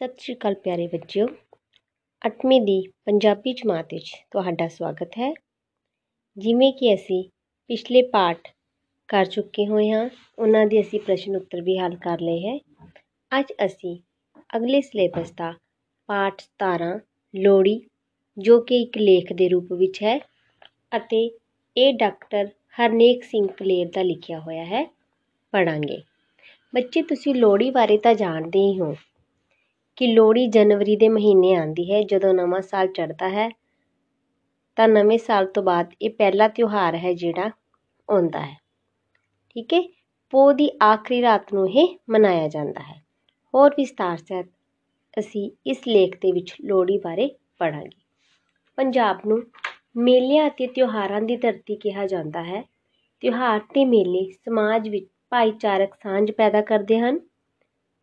ਸਤਿ ਸ਼੍ਰੀ ਅਕਾਲ ਪਿਆਰੇ ਬੱਚਿਓ। ਅੱਠਵੀਂ ਦੀ ਪੰਜਾਬੀ ਜਮਾਤ ਵਿੱਚ ਤੁਹਾਡਾ ਸਵਾਗਤ ਹੈ। ਜਿਵੇਂ ਕਿ ਅਸੀਂ ਪਿਛਲੇ ਪਾਠ ਕਰ ਚੁੱਕੇ ਹੋਏ ਹਾਂ, ਉਹਨਾਂ ਦੇ ਅਸੀਂ ਪ੍ਰਸ਼ਨ ਉੱਤਰ ਵੀ ਹੱਲ ਕਰ ਲਏ ਹੈ। ਅੱਜ ਅਸੀਂ ਅਗਲੇ ਸਿਲੇਬਸ ਦਾ ਪਾਠ 17 ਲੋੜੀ ਜੋ ਕਿ ਇੱਕ ਲੇਖ ਦੇ ਰੂਪ ਵਿੱਚ ਹੈ, ਅਤੇ ਇਹ ਡਾਕਟਰ ਹਰਨੇਕ ਸਿੰਘ ਕਲੇਰ ਦਾ ਲਿਖਿਆ ਹੋਇਆ ਹੈ। ਪੜਾਂਗੇ ਬੱਚੇ, ਤੁਸੀਂ ਲੋੜੀ ਬਾਰੇ ਤਾਂ ਜਾਣਦੇ ਹੀ ਹੋ। ਕਿ ਲੋਹੜੀ ਜਨਵਰੀ ਦੇ ਮਹੀਨੇ ਆਉਂਦੀ ਹੈ, ਜਦੋਂ ਨਵਾਂ ਸਾਲ ਚੜ੍ਹਦਾ ਹੈ, ਤਾਂ ਨਵੇਂ ਸਾਲ ਤੋਂ ਬਾਅਦ ਇਹ ਪਹਿਲਾ ਤਿਉਹਾਰ ਹੈ ਜਿਹੜਾ ਆਉਂਦਾ ਹੈ। ਠੀਕ ਹੈ? ਪੋਹ ਦੀ ਆਖਰੀ ਰਾਤ ਨੂੰ ਇਹ ਮਨਾਇਆ ਜਾਂਦਾ ਹੈ। ਹੋਰ ਵਿਸਤਾਰ ਸਹਿਤ ਅਸੀਂ ਇਸ ਲੇਖ ਦੇ ਵਿੱਚ ਲੋਹੜੀ ਬਾਰੇ ਪੜਾਂਗੇ ਪੰਜਾਬ ਨੂੰ ਮੇਲਿਆਂ ਅਤੇ ਤਿਉਹਾਰਾਂ ਦੀ ਧਰਤੀ ਕਿਹਾ ਜਾਂਦਾ ਹੈ। ਤਿਉਹਾਰ ਤੇ ਮੇਲੇ ਸਮਾਜ ਵਿੱਚ ਭਾਈਚਾਰਕ ਸਾਂਝ ਪੈਦਾ ਕਰਦੇ ਹਨ।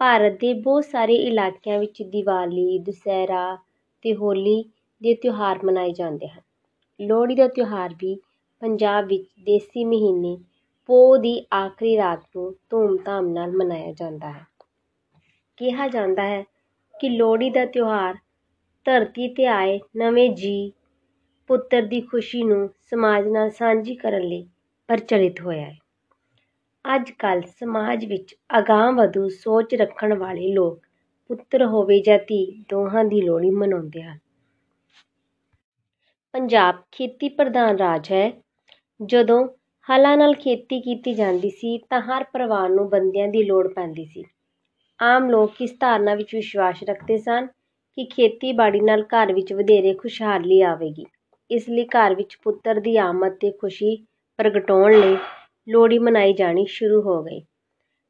ਭਾਰਤ ਦੇ ਬਹੁਤ ਸਾਰੇ ਇਲਾਕਿਆਂ ਵਿੱਚ ਦੀਵਾਲੀ, ਦੁਸਹਿਰਾ ਅਤੇ ਹੋਲੀ ਦੇ ਤਿਉਹਾਰ ਮਨਾਏ ਜਾਂਦੇ ਹਨ। ਲੋਹੜੀ ਦਾ ਤਿਉਹਾਰ ਵੀ ਪੰਜਾਬ ਵਿੱਚ ਦੇਸੀ ਮਹੀਨੇ ਪੋਹ ਦੀ ਆਖਰੀ ਰਾਤ ਨੂੰ ਧੂਮਧਾਮ ਨਾਲ ਮਨਾਇਆ ਜਾਂਦਾ ਹੈ। ਕਿਹਾ ਜਾਂਦਾ ਹੈ ਕਿ ਲੋਹੜੀ ਦਾ ਤਿਉਹਾਰ ਧਰਤੀ 'ਤੇ ਆਏ ਨਵੇਂ ਜੀ ਪੁੱਤਰ ਦੀ ਖੁਸ਼ੀ ਨੂੰ ਸਮਾਜ ਨਾਲ ਸਾਂਝੀ ਕਰਨ ਲਈ ਪ੍ਰਚਲਿਤ ਹੋਇਆ ਹੈ। ਅੱਜ ਕੱਲ੍ਹ ਸਮਾਜ ਵਿੱਚ ਅਗਾਂਹ-ਵਧੂ ਸੋਚ ਰੱਖਣ ਵਾਲੇ ਲੋਕ ਪੁੱਤਰ ਹੋਵੇ ਜਾਂ ਧੀ, ਦੋਹਾਂ ਦੀ ਲੋਹੜੀ ਮਨਾਉਂਦੇ ਹਨ। ਪੰਜਾਬ ਖੇਤੀ ਪ੍ਰਧਾਨ ਰਾਜ ਹੈ। ਜਦੋਂ ਹਲਾਂ ਨਾਲ ਖੇਤੀ ਕੀਤੀ ਜਾਂਦੀ ਸੀ, ਤਾਂ ਹਰ ਪਰਿਵਾਰ ਨੂੰ ਬੰਦਿਆਂ ਦੀ ਲੋੜ ਪੈਂਦੀ ਸੀ। ਆਮ ਲੋਕ ਇਸ ਧਾਰਨਾ ਵਿੱਚ ਵਿਸ਼ਵਾਸ ਰੱਖਦੇ ਸਨ ਕਿ ਖੇਤੀਬਾੜੀ ਨਾਲ ਘਰ ਵਿੱਚ ਵਧੇਰੇ ਖੁਸ਼ਹਾਲੀ ਆਵੇਗੀ। ਇਸ ਲਈ ਘਰ ਵਿੱਚ ਪੁੱਤਰ ਦੀ ਆਮਦ 'ਤੇ ਖੁਸ਼ੀ ਪ੍ਰਗਟਾਉਣ ਲਈ ਲੋਹੜੀ ਮਨਾਈ ਜਾਣੀ ਸ਼ੁਰੂ ਹੋ ਗਈ।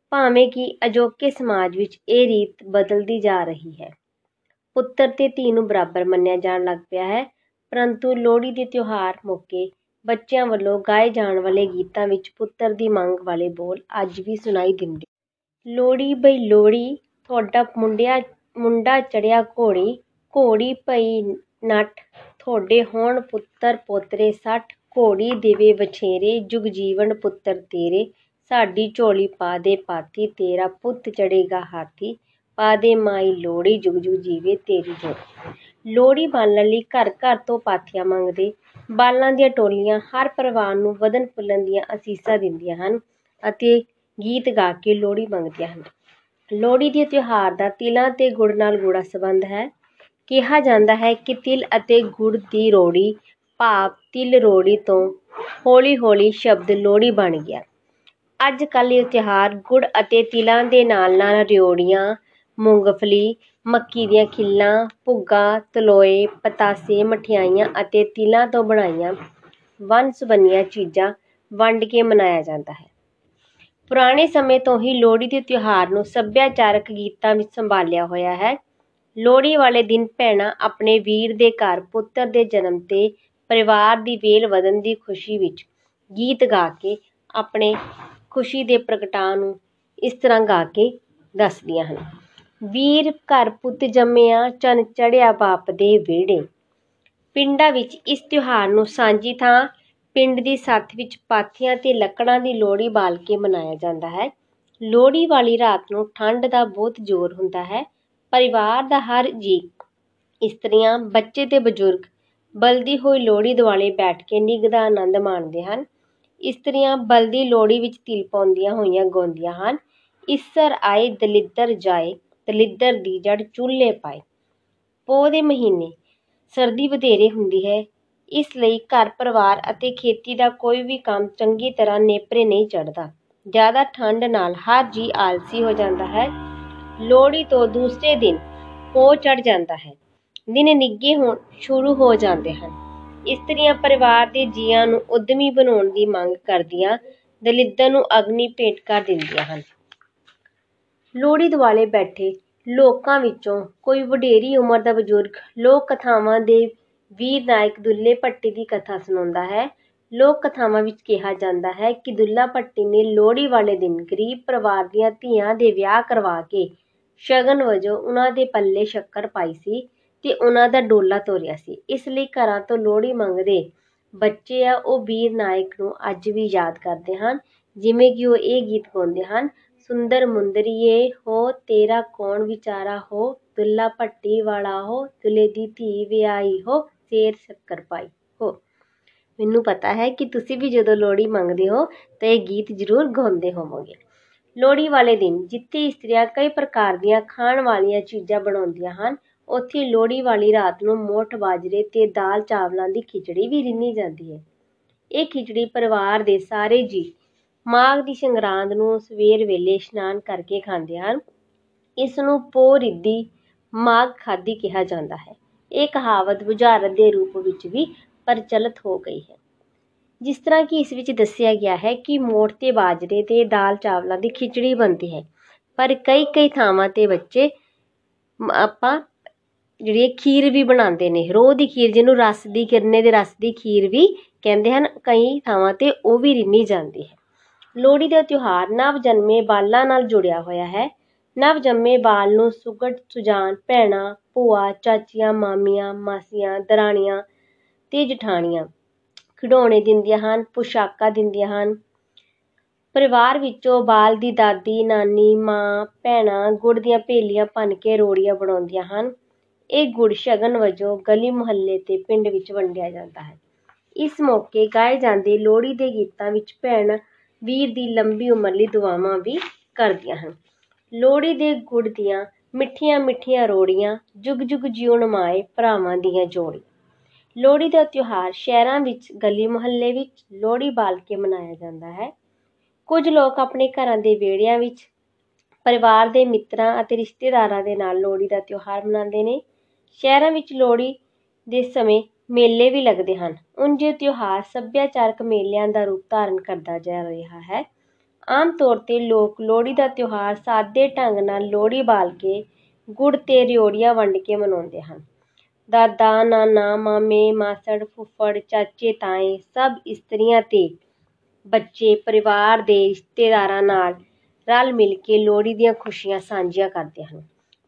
ਭਾਵੇਂ ਕਿ ਅਜੋਕੇ ਸਮਾਜ ਵਿੱਚ ਇਹ ਰੀਤ ਬਦਲਦੀ ਜਾ ਰਹੀ ਹੈ। ਪੁੱਤਰ ਤੇ ਧੀ ਨੂੰ ਬਰਾਬਰ ਮੰਨਿਆ ਜਾਣ ਲੱਗ ਪਿਆ ਹੈ, ਪਰੰਤੂ ਲੋਹੜੀ ਦੇ ਤਿਉਹਾਰ ਮੌਕੇ ਬੱਚਿਆਂ ਵੱਲੋਂ ਗਾਏ ਜਾਣ ਵਾਲੇ ਗੀਤਾਂ ਵਿੱਚ ਪੁੱਤਰ ਦੀ ਮੰਗ ਵਾਲੇ ਬੋਲ ਅੱਜ ਵੀ ਸੁਣਾਈ ਦਿੰਦੇ। ਲੋਹੜੀ ਬਈ ਲੋਹੜੀ, ਤੁਹਾਡਾ ਮੁੰਡਿਆ, ਮੁੰਡਾ ਚੜਿਆ ਘੋੜੀ ਘੋੜੀ ਪਈ ਨੱਠ, ਤੁਹਾਡੇ ਹੋਣ ਪੁੱਤਰ ਪੋਤਰੇ ਸੱਠ ਘੋੜੀ ਦੇਵੇ ਵਛੇਰੇ, ਜੁਗ ਜੀਵਨ ਪੁੱਤਰ ਤੇਰੇ। ਸਾਡੀ ਝੋਲੀ ਪਾ ਦੇ ਪਾਥੀ ਤੇਰਾ ਪੁੱਤ ਚੜੇਗਾ ਹਾਥੀ। ਪਾ ਦੇ ਮਾਈ ਲੋਹੜੀ, ਜੁਗ ਜੁਗ ਜੀਵੇ ਤੇਰੀ ਜੋੜੀ ਲੋਹੜੀ ਬਾਲਣ ਲਈ ਘਰ ਘਰ ਤੋਂ ਪਾਥੀਆਂ ਮੰਗਦੇ। ਬਾਲਾਂ ਦੀਆਂ ਟੋਲੀਆਂ, ਹਰ ਪਰਿਵਾਰ ਨੂੰ ਵਧਣ ਫੁੱਲਣ ਦੀਆਂ ਅਸੀਸਾਂ ਦਿੰਦੀਆਂ ਹਨ ਅਤੇ ਗੀਤ ਗਾ ਕੇ ਲੋਹੜੀ ਮੰਗਦੀਆਂ ਹਨ। ਲੋਹੜੀ ਦੇ ਤਿਉਹਾਰ ਦਾ ਤਿਲਾਂ ਤੇ ਗੁੜ ਨਾਲ ਗੂੜਾ ਸੰਬੰਧ ਹੈ। ਕਿਹਾ ਜਾਂਦਾ ਹੈ ਕਿ ਤਿਲ ਅਤੇ ਗੁੜ ਦੀ ਰੋੜੀ ਭਾਵ ਤਿਲ ਰੋੜੀ ਤੋਂ ਹੌਲੀ ਹੌਲੀ ਸ਼ਬਦ ਲੋਹੜੀ ਬਣ ਗਿਆ। ਅੱਜ ਕੱਲ੍ਹ ਇਹ ਤਿਉਹਾਰ ਗੁੜ ਅਤੇ ਤਿਲਾਂ ਦੇ ਨਾਲ ਨਾਲ ਰਿਓੜੀਆਂ, ਮੂੰਗਫਲੀ, ਮੱਕੀ ਦੀਆਂ ਖਿੱਲਾਂ, ਭੁੱਗਾ, ਤਲੋਏ, ਪਤਾਸੇ, ਮਠਿਆਈਆਂ ਅਤੇ ਤਿਲਾਂ ਤੋਂ ਬਣਾਈਆਂ ਵੰਨ ਸੁਵੰਨੀਆਂ ਚੀਜ਼ਾਂ ਵੰਡ ਕੇ ਮਨਾਇਆ ਜਾਂਦਾ ਹੈ। ਪੁਰਾਣੇ ਸਮੇਂ ਤੋਂ ਹੀ ਲੋਹੜੀ ਦੇ ਤਿਉਹਾਰ ਨੂੰ ਸੱਭਿਆਚਾਰਕ ਗੀਤਾਂ ਵਿੱਚ ਸੰਭਾਲਿਆ ਹੋਇਆ ਹੈ। ਲੋਹੜੀ ਵਾਲੇ ਦਿਨ ਭੈਣਾਂ ਆਪਣੇ ਵੀਰ ਦੇ ਘਰ ਪੁੱਤਰ ਦੇ ਜਨਮ 'ਤੇ ਪਰਿਵਾਰ ਦੀ ਵੇਲ ਵਧਣ ਦੀ ਖੁਸ਼ੀ ਵਿੱਚ ਗੀਤ ਗਾ ਕੇ ਆਪਣੇ ਖੁਸ਼ੀ ਦੇ ਪ੍ਰਗਟਾਅ ਨੂੰ ਇਸ ਤਰ੍ਹਾਂ ਗਾ ਕੇ ਦੱਸਦੀਆਂ ਹਨ। ਵੀਰ ਘਰ ਪੁੱਤ ਜੰਮਿਆ, ਚੰਨ ਚੜਿਆ ਬਾਪ ਦੇ ਵਿਹੜੇ। ਪਿੰਡਾਂ ਵਿੱਚ ਇਸ ਤਿਉਹਾਰ ਨੂੰ ਸਾਂਝੀ ਥਾਂ, ਪਿੰਡ ਦੀ ਸੱਥ ਵਿੱਚ ਪਾਥੀਆਂ ਤੇ ਲੱਕੜਾਂ ਦੀ ਲੋਹੜੀ ਬਾਲ ਕੇ ਮਨਾਇਆ ਜਾਂਦਾ ਹੈ। ਲੋਹੜੀ ਵਾਲੀ ਰਾਤ ਨੂੰ ਠੰਡ ਦਾ ਬਹੁਤ ਜ਼ੋਰ ਹੁੰਦਾ ਹੈ। ਪਰਿਵਾਰ ਦਾ ਹਰ ਜੀਅ ਇਸਤਰੀਆਂ ਬੱਚੇ ਤੇ ਬਜ਼ੁਰਗ ਬਲਦੀ ਹੋਈ ਲੋਹੜੀ ਦੁਆਲੇ ਬੈਠ ਕੇ ਨਿੱਘ ਦਾ ਆਨੰਦ ਮਾਣਦੇ ਹਨ। ਇਸਤਰੀਆਂ ਬਲਦੀ ਲੋਹੜੀ ਵਿੱਚ ਤਿਲ ਪਾਉਂਦੀਆਂ ਹੋਈਆਂ ਗਾਉਂਦੀਆਂ ਹਨ। ਇਸਰ ਆਏ ਦਲਿੱਦਰ ਜਾਏ, ਦਲਿੱਦਰ ਦੀ ਜੜ ਚੁੱਲ੍ਹੇ ਪਾਏ। ਪੋਹ ਦੇ ਮਹੀਨੇ, ਸਰਦੀ ਵਧੇਰੇ ਹੁੰਦੀ ਹੈ। ਇਸ ਲਈ ਘਰ ਪਰਿਵਾਰ ਅਤੇ ਖੇਤੀ ਦਾ ਕੋਈ ਵੀ ਕੰਮ ਚੰਗੀ ਤਰ੍ਹਾਂ ਨੇਪਰੇ ਨਹੀਂ ਚੜ੍ਹਦਾ। ਜ਼ਿਆਦਾ ਠੰਡ ਨਾਲ ਹਰ ਜੀਅ ਆਲਸੀ ਹੋ ਜਾਂਦਾ ਹੈ। ਲੋਹੜੀ ਤੋਂ ਦੂਸਰੇ ਦਿਨ ਪੋਹ ਚੜ੍ਹ ਜਾਂਦਾ ਹੈ। ਦਿਨ ਨਿੱਘੇ ਹੋਣ ਸ਼ੁਰੂ ਹੋ ਜਾਂਦੇ ਹਨ। ਇਸਤਰੀਆਂ ਪਰਿਵਾਰ ਦੇ ਜੀਆਂ ਨੂੰ ਉਦਮੀ ਬਣਾਉਣ ਦੀ ਮੰਗ ਕਰਦੀਆਂ ਦਲਿੱਦਰ ਨੂੰ ਅਗਨੀ ਭੇਟ ਕਰ ਦਿੰਦੀਆਂ ਹਨ। ਲੋਹੜੀ ਦੁਆਲੇ ਬੈਠੇ ਲੋਕਾਂ ਵਿੱਚੋਂ ਕੋਈ ਵਡੇਰੀ ਉਮਰ ਦਾ ਬਜ਼ੁਰਗ ਲੋਕ ਕਥਾਵਾਂ ਦੇ ਵੀਰ ਨਾਇਕ ਦੁੱਲੇ ਭੱਟੀ ਦੀ ਕਥਾ ਸੁਣਾਉਂਦਾ ਹੈ। ਲੋਕ ਕਥਾਵਾਂ ਵਿੱਚ ਕਿਹਾ ਜਾਂਦਾ ਹੈ ਕਿ ਦੁੱਲਾ ਭੱਟੀ ਨੇ ਲੋਹੜੀ ਵਾਲੇ ਦਿਨ ਗਰੀਬ ਪਰਿਵਾਰ ਦੀਆਂ ਧੀਆਂ ਦੇ ਵਿਆਹ ਕਰਵਾ ਕੇ ਸ਼ਗਨ ਵਜੋਂ ਉਹਨਾਂ ਦੇ ਪੱਲੇ ਸ਼ੱਕਰ ਪਾਈ ਸੀ। ਤੇ ਉਹਨਾਂ ਦਾ ਡੋਲਾ ਤੋਰਿਆ ਸੀ। ਇਸ ਲਈ ਘਰਾਂ ਤੋਂ ਲੋਹੜੀ ਮੰਗਦੇ ਬੱਚੇ ਆ, ਉਹ ਵੀਰ ਨਾਇਕ ਨੂੰ ਅੱਜ ਵੀ ਯਾਦ ਕਰਦੇ ਹਨ, ਜਿਵੇਂ ਕਿ ਉਹ ਇਹ ਗੀਤ ਗਾਉਂਦੇ ਹਨ, ਸੁੰਦਰ ਮੁੰਦਰੀਏ ਹੋ, ਤੇਰਾ ਕੌਣ ਵਿਚਾਰਾ ਹੋ? ਦੁੱਲਾ ਭੱਟੀ ਵਾਲਾ ਹੋ, ਦੁੱਲੇ ਦੀ ਧੀ ਵਿਆਹੀ ਹੋ, ਸ਼ੇਰ ਸ਼ੱਕਰ ਪਾਈ ਹੋ। ਮੈਨੂੰ ਪਤਾ ਹੈ ਕਿ ਤੁਸੀਂ ਵੀ ਜਦੋਂ ਲੋਹੜੀ ਮੰਗਦੇ ਹੋ, ਤਾਂ ਇਹ ਗੀਤ ਜ਼ਰੂਰ ਗਾਉਂਦੇ ਹੋਵੋਗੇ। ਲੋਹੜੀ ਵਾਲੇ ਦਿਨ ਜਿੱਥੇ ਇਸਤਰੀਆਂ ਕਈ ਪ੍ਰਕਾਰ ਦੀਆਂ ਖਾਣ ਵਾਲੀਆਂ ਚੀਜ਼ਾਂ ਬਣਾਉਂਦੀਆਂ ਹਨ ਉੱਥੇ ਲੋਹੜੀ ਵਾਲੀ ਰਾਤ ਨੂੰ ਮੋਠ ਬਾਜਰੇ ਤੇ ਦਾਲ ਚਾਵਲਾਂ ਦੀ ਖਿਚੜੀ ਵੀ ਰਿੰਨੀ ਜਾਂਦੀ ਹੈ ਇਹ ਖਿਚੜੀ ਪਰਿਵਾਰ ਦੇ ਸਾਰੇ ਜੀ ਮਾਘ ਦੀ ਸੰਗਰਾਂਦ ਨੂੰ ਸਵੇਰ ਵੇਲੇ ਇਸ਼ਨਾਨ ਕਰਕੇ ਖਾਂਦੇ ਹਨ। ਇਸ ਨੂੰ ਪੋ ਰਿੱਧੀ ਮਾਘ ਖਾਧੀ ਕਿਹਾ ਜਾਂਦਾ ਹੈ। ਇਹ ਕਹਾਵਤ ਬੁਝਾਰਤ ਦੇ ਰੂਪ ਵਿੱਚ ਵੀ ਪ੍ਰਚਲਿਤ ਹੋ ਗਈ ਹੈ। ਜਿਸ ਤਰ੍ਹਾਂ ਕਿ ਇਸ ਵਿੱਚ ਦੱਸਿਆ ਗਿਆ ਹੈ ਕਿ ਮੋਠ ਤੇ ਬਾਜਰੇ ਤੇ ਦਾਲ ਚਾਵਲਾਂ ਦੀ ਖਿਚੜੀ ਬਣਦੀ ਹੈ। ਪਰ ਕਈ ਕਈ ਥਾਵਾਂ ਤੇ ਬੱਚੇ ਆਪਾਂ ਜਿਹੜੀ ਖੀਰ ਵੀ ਬਣਾਉਂਦੇ ਨੇ, ਰੋਹ ਦੀ ਖੀਰ, ਜਿਹਨੂੰ ਰਸ ਦੀ ਕਿਰਨੇ ਦੇ ਰਸ ਦੀ ਖੀਰ ਵੀ ਕਹਿੰਦੇ ਹਨ, ਕਈ ਥਾਵਾਂ ਤੇ ਉਹ ਵੀ ਰਿੰਨੀ ਜਾਂਦੀ ਹੈ। ਲੋਹੜੀ ਦਾ ਤਿਉਹਾਰ ਨਵ ਜਨਮੇ ਬਾਲਾਂ ਨਾਲ ਜੁੜਿਆ ਹੋਇਆ ਹੈ। ਨਵ ਜੰਮੇ ਬਾਲ ਨੂੰ ਸੁਗੜ ਸੁਜਾਨ ਭੈਣਾਂ, ਭੂਆ, ਚਾਚੀਆਂ, ਮਾਮੀਆਂ, ਮਾਸੀਆਂ, ਦਰਾਣੀਆਂ ਤੇ ਜਠਾਣੀਆਂ ਖਿਡੌਣੇ ਦਿੰਦੀਆਂ ਹਨ, ਪੁਸ਼ਾਕਾਂ ਦਿੰਦੀਆਂ ਹਨ। ਪਰਿਵਾਰ ਵਿੱਚੋਂ ਬਾਲ ਦੀ ਦਾਦੀ, ਨਾਨੀ, ਮਾਂ, ਭੈਣਾਂ ਗੁੜ ਦੀਆਂ ਭੇਲੀਆਂ ਭੰਨ ਕੇ ਰੋੜੀਆਂ ਬਣਾਉਂਦੀਆਂ ਹਨ। ਇਹ ਗੁੜ ਸ਼ਗਨ ਵਜੋਂ ਗਲੀ ਮੁਹੱਲੇ ਤੇ ਪਿੰਡ ਵਿੱਚ ਵੰਡਿਆ ਜਾਂਦਾ ਹੈ। ਇਸ ਮੌਕੇ ਗਾਏ ਜਾਂਦੇ ਲੋਹੜੀ ਦੇ ਗੀਤਾਂ ਵਿੱਚ ਭੈਣ ਵੀਰ ਦੀ ਲੰਬੀ ਉਮਰ ਲਈ ਦੁਆਵਾਂ ਵੀ ਕਰਦੀਆਂ ਹਨ। ਲੋਹੜੀ ਦੇ ਗੁੜ ਦੀਆਂ ਮਿੱਠੀਆਂ ਮਿੱਠੀਆਂ ਰੋੜੀਆਂ ਜੁਗ ਜੁਗ ਜਿਉਣ ਮਾਏ ਭਰਾਵਾਂ ਦੀਆਂ ਜੋੜੀ ਲੋਹੜੀ ਦਾ ਤਿਉਹਾਰ ਸ਼ਹਿਰਾਂ ਵਿੱਚ, ਗਲੀ ਮੁਹੱਲੇ ਵਿੱਚ ਲੋਹੜੀ ਬਾਲ ਕੇ ਮਨਾਇਆ ਜਾਂਦਾ ਹੈ। ਕੁਝ ਲੋਕ ਆਪਣੇ ਘਰਾਂ ਦੇ ਵਿਹੜਿਆਂ ਵਿੱਚ ਪਰਿਵਾਰ ਦੇ ਮਿੱਤਰਾਂ ਅਤੇ ਰਿਸ਼ਤੇਦਾਰਾਂ ਦੇ ਨਾਲ ਲੋਹੜੀ ਦਾ ਤਿਉਹਾਰ ਮਨਾਉਂਦੇ ਨੇ। ਸ਼ਹਿਰਾਂ ਵਿੱਚ ਲੋਹੜੀ ਦੇ ਸਮੇਂ ਮੇਲੇ ਵੀ ਲੱਗਦੇ ਹਨ। ਉਂਝ ਇਹ ਤਿਉਹਾਰ ਸੱਭਿਆਚਾਰਕ ਮੇਲਿਆਂ ਦਾ ਰੂਪ ਧਾਰਨ ਕਰਦਾ ਜਾ ਰਿਹਾ ਹੈ। ਆਮ ਤੌਰ ਤੇ ਲੋਕ ਲੋਹੜੀ ਦਾ ਤਿਉਹਾਰ ਸਾਦੇ ਢੰਗ ਨਾਲ ਲੋਹੜੀ ਬਾਲ ਕੇ, ਗੁੜ ਤੇ ਰਿਓੜੀਆਂ ਵੰਡ ਕੇ ਮਨਾਉਂਦੇ ਹਨ। ਦਾਦਾ, ਨਾਨਾ, ਮਾਮੇ, ਮਾਸੜ, ਫੁੱਫੜ, ਚਾਚੇ, ਤਾਏ ਸਭ ਇਸਤਰੀਆਂ ਤੇ ਬੱਚੇ, ਪਰਿਵਾਰ ਦੇ ਰਿਸ਼ਤੇਦਾਰਾਂ ਨਾਲ ਰਲ ਮਿਲ ਕੇ ਲੋਹੜੀ ਦੀਆਂ ਖੁਸ਼ੀਆਂ ਸਾਂਝੀਆਂ ਕਰਦੇ ਹਨ।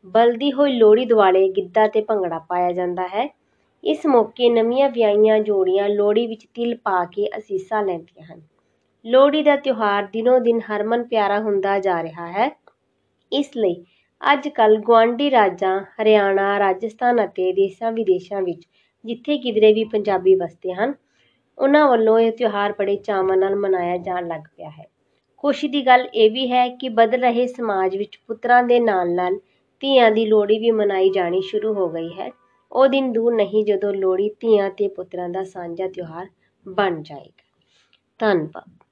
ਬਲਦੀ ਹੋਈ ਲੋਹੜੀ ਦੁਆਲੇ ਗਿੱਧਾ ਤੇ ਭੰਗੜਾ ਪਾਇਆ ਜਾਂਦਾ ਹੈ। ਇਸ ਮੌਕੇ ਨਵੀਆਂ ਵਿਆਹੀਆਂ ਜੋੜੀਆਂ ਲੋਹੜੀ ਵਿੱਚ ਤਿਲ ਪਾ ਕੇ ਅਸੀਸਾਂ ਲੈਂਦੀਆਂ ਹਨ। ਲੋਹੜੀ ਦਾ ਤਿਉਹਾਰ ਦਿਨੋ ਦਿਨ ਹਰਮਨ ਪਿਆਰਾ ਹੁੰਦਾ ਜਾ ਰਿਹਾ ਹੈ। ਇਸ ਲਈ ਅੱਜ ਕੱਲ੍ਹ ਗੁਆਂਢੀ ਰਾਜਾਂ, ਹਰਿਆਣਾ, ਰਾਜਸਥਾਨ ਅਤੇ ਦੇਸ਼ਾਂ ਵਿਦੇਸ਼ਾਂ ਵਿੱਚ ਜਿੱਥੇ ਕਿਧਰੇ ਵੀ ਪੰਜਾਬੀ ਵਸਦੇ ਹਨ, ਉਹਨਾਂ ਵੱਲੋਂ ਇਹ ਤਿਉਹਾਰ ਬੜੇ ਚਾਵਾਂ ਨਾਲ ਮਨਾਇਆ ਜਾਣ ਲੱਗ ਪਿਆ ਹੈ। ਖੁਸ਼ੀ ਦੀ ਗੱਲ ਇਹ ਵੀ ਹੈ ਕਿ ਬਦਲ ਰਹੇ ਸਮਾਜ ਵਿੱਚ ਪੁੱਤਰਾਂ ਦੇ ਨਾਲ ਨਾਲ ਧੀਆਂ ਦੀ ਲੋਹੜੀ ਵੀ ਮਨਾਈ ਜਾਣੀ ਸ਼ੁਰੂ ਹੋ ਗਈ ਹੈ। ਉਹ ਦਿਨ ਦੂਰ ਨਹੀਂ ਜਦੋਂ ਲੋਹੜੀ ਧੀਆਂ ਤੇ ਪੁੱਤਰਾਂ ਦਾ ਸਾਂਝਾ ਤਿਉਹਾਰ ਬਣ ਜਾਏਗਾ। ਧੰਨਵਾਦ।